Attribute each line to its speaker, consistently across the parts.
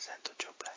Speaker 1: santo chopra.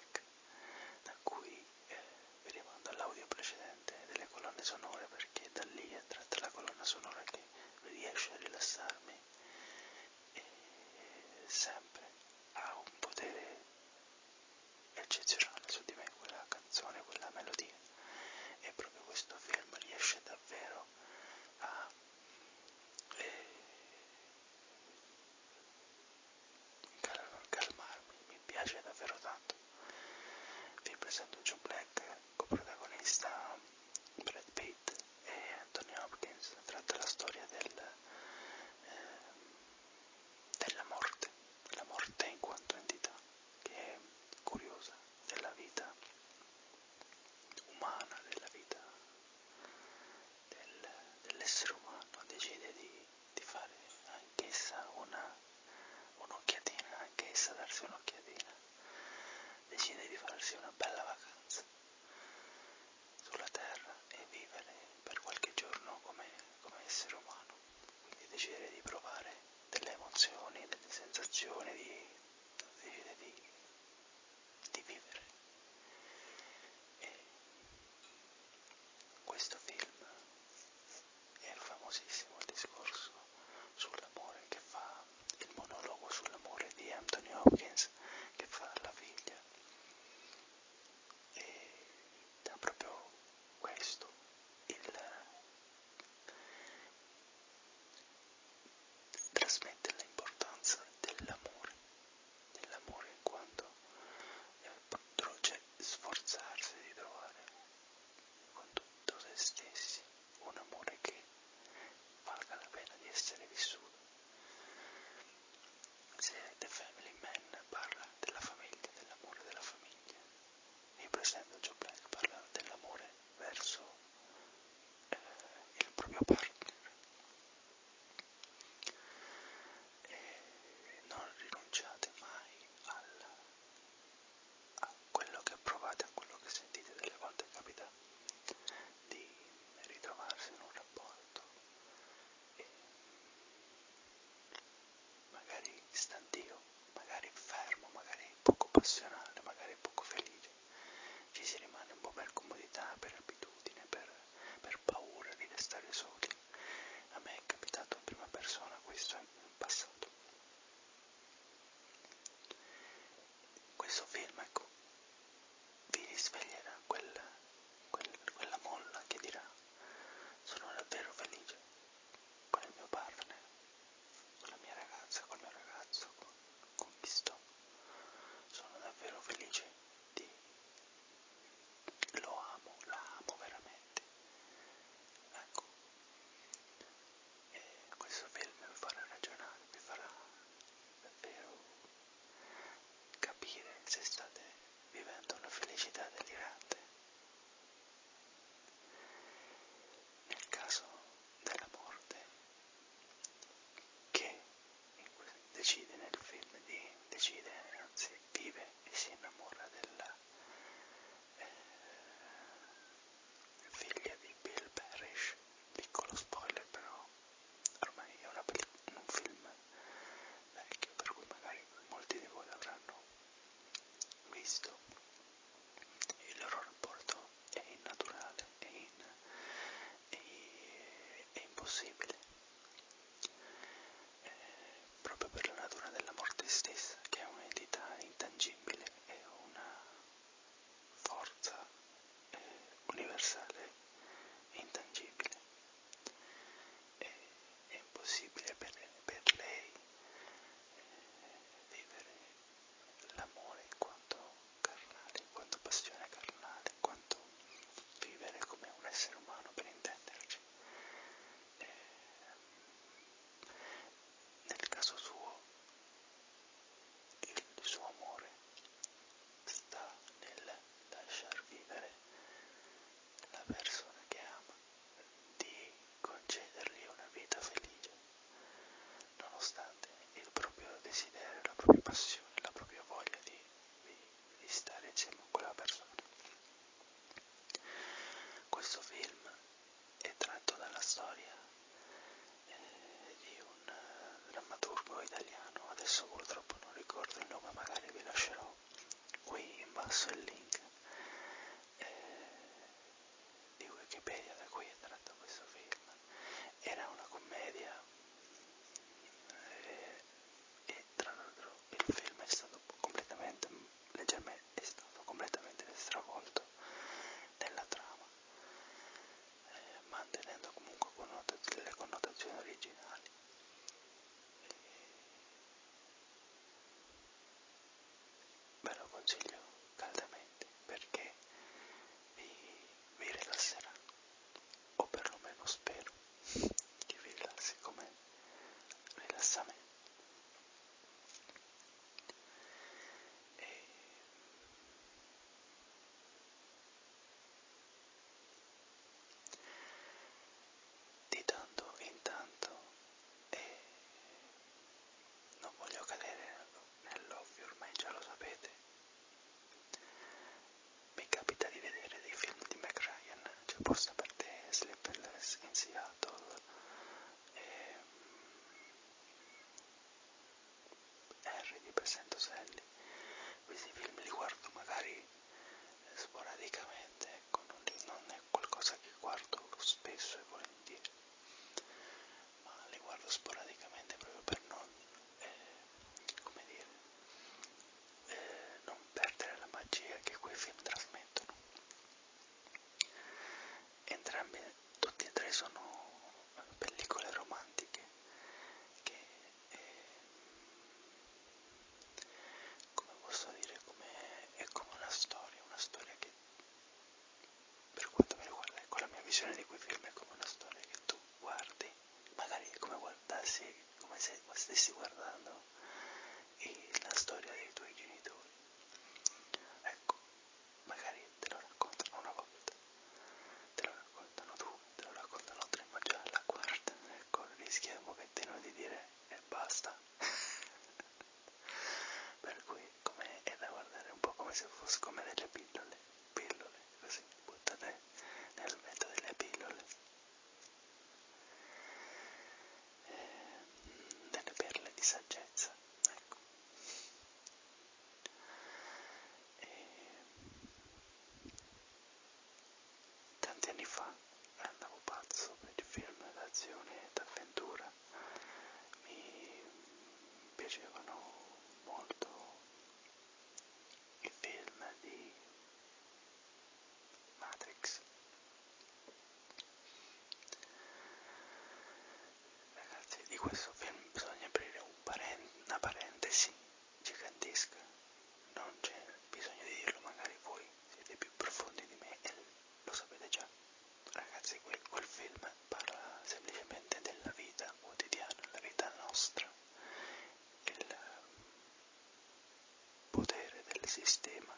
Speaker 1: Sistema.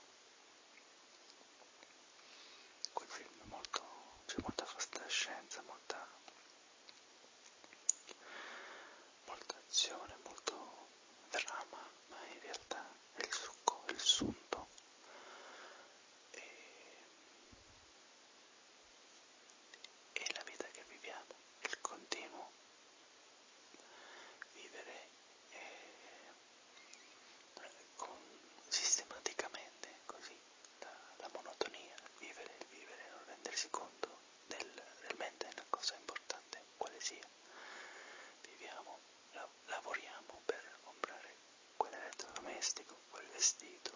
Speaker 1: Vestido.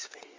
Speaker 1: these videos.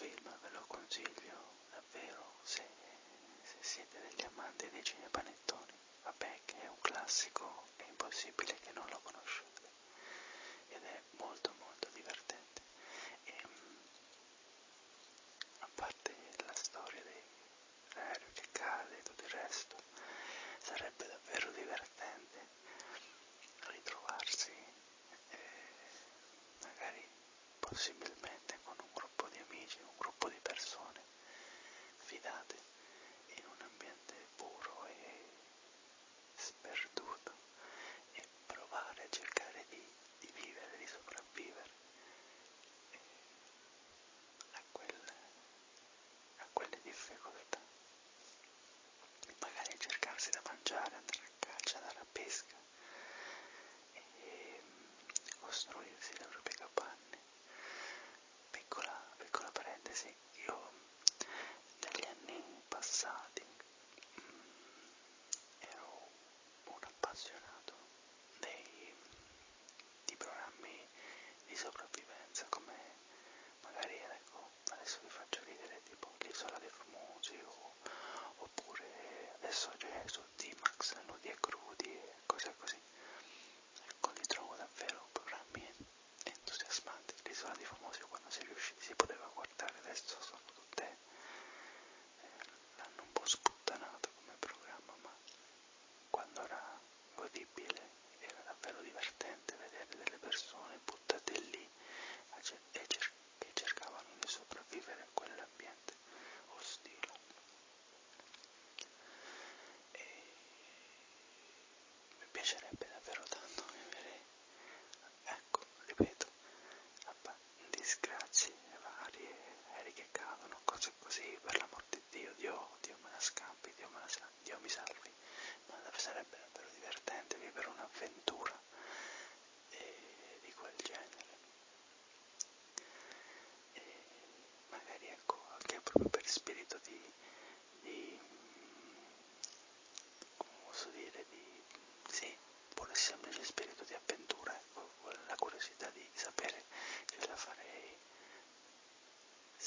Speaker 1: film, ve lo consiglio davvero se, se siete degli amanti dei cinepanettoni. Vabbè che è un classico, è impossibile che non lo conosciate.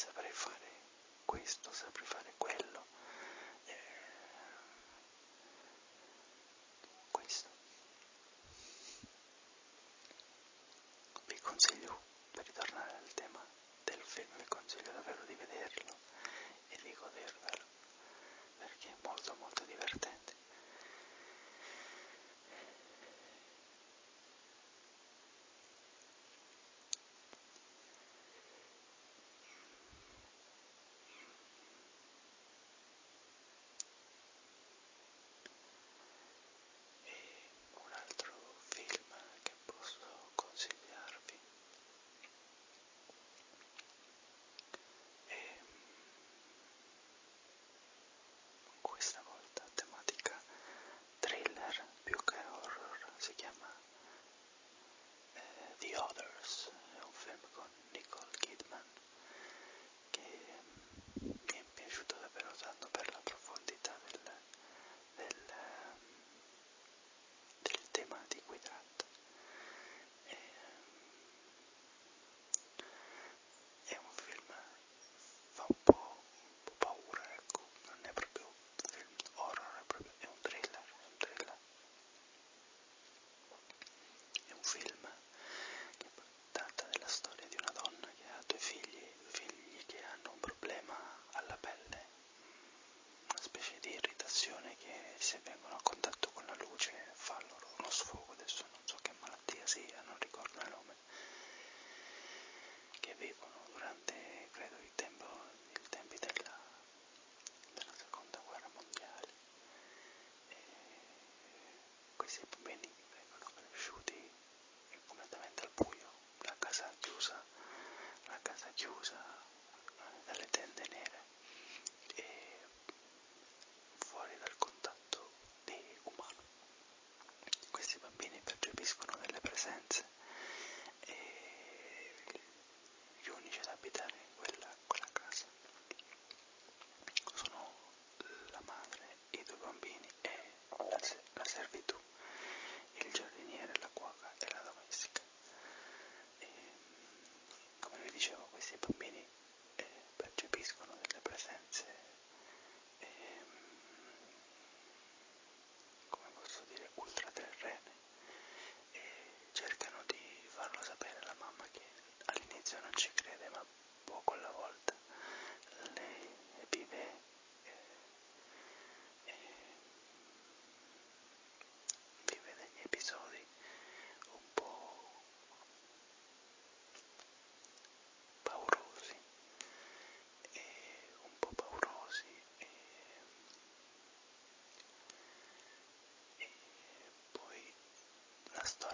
Speaker 1: saprei fare questo, saprei fare quello.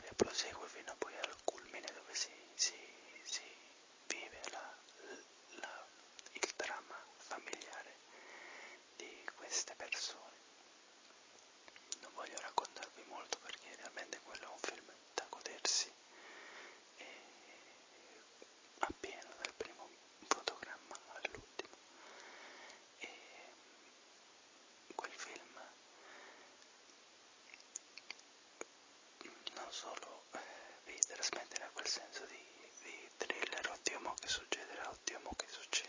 Speaker 1: el proseguo fino poi al culmine dove si, si solo eh, vi quel senso di, di thriller, oddio mo che succederà, oddio mo che succederà.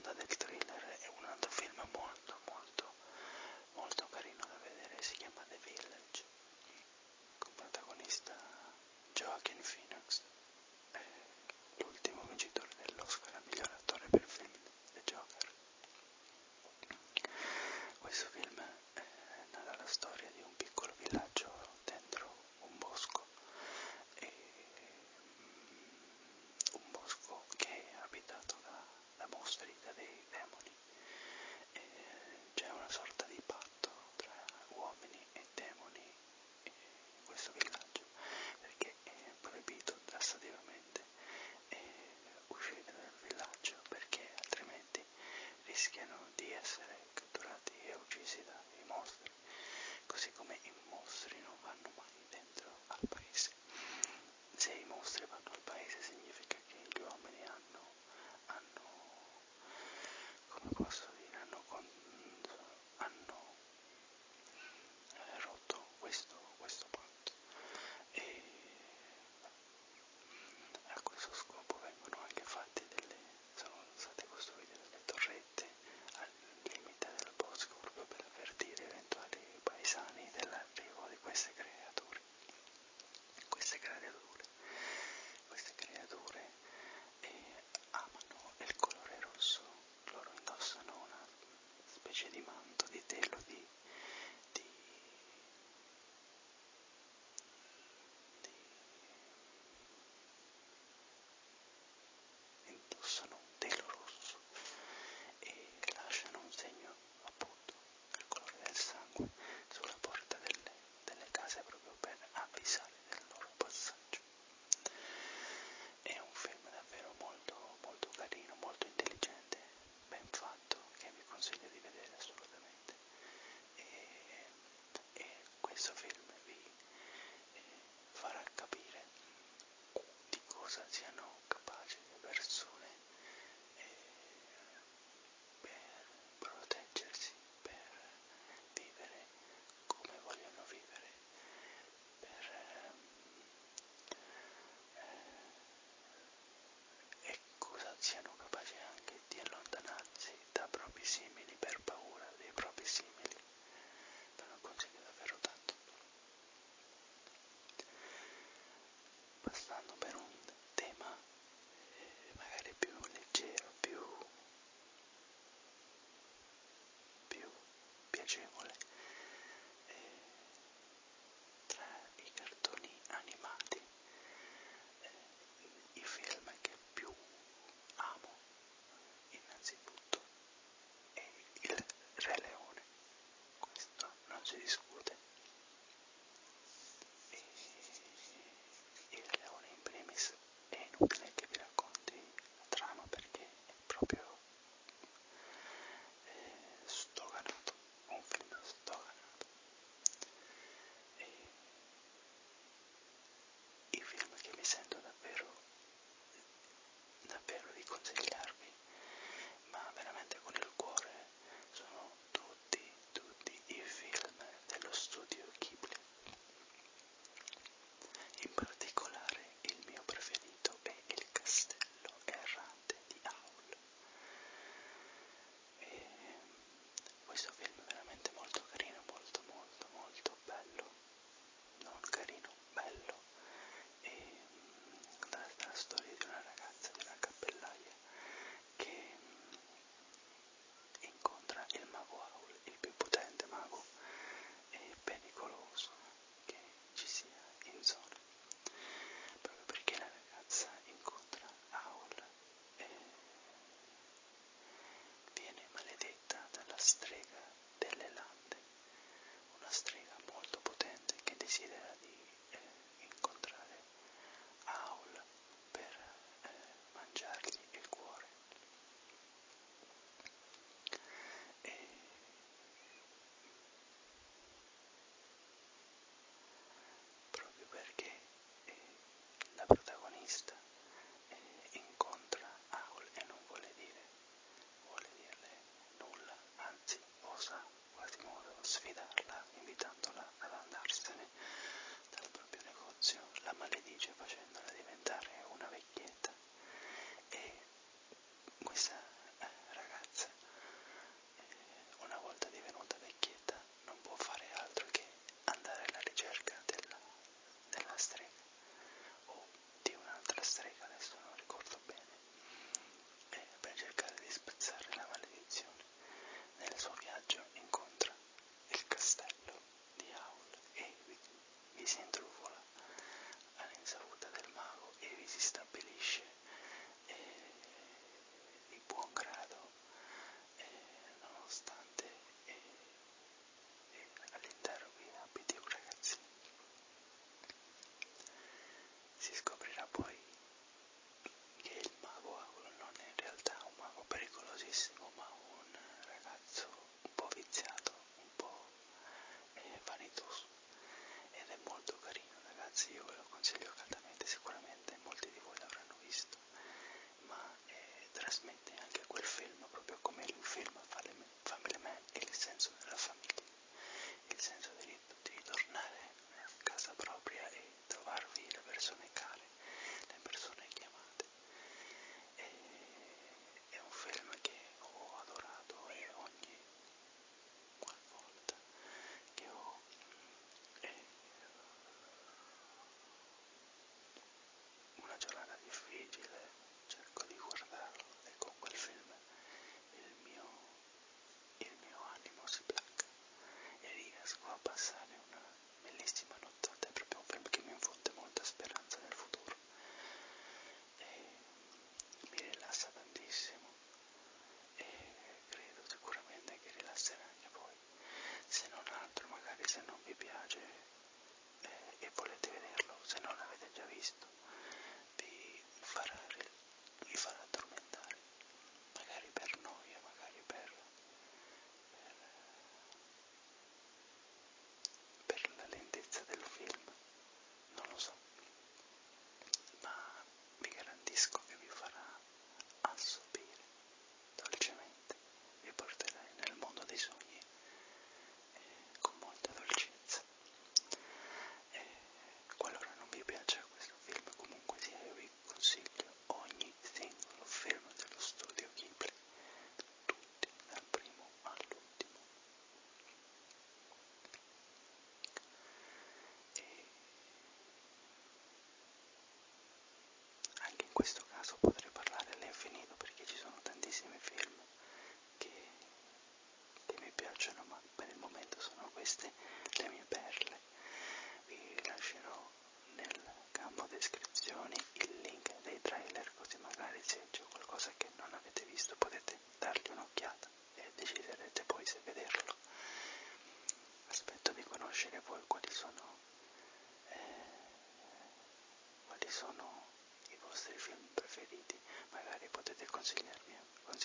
Speaker 1: skin stanno per un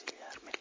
Speaker 1: quedarme.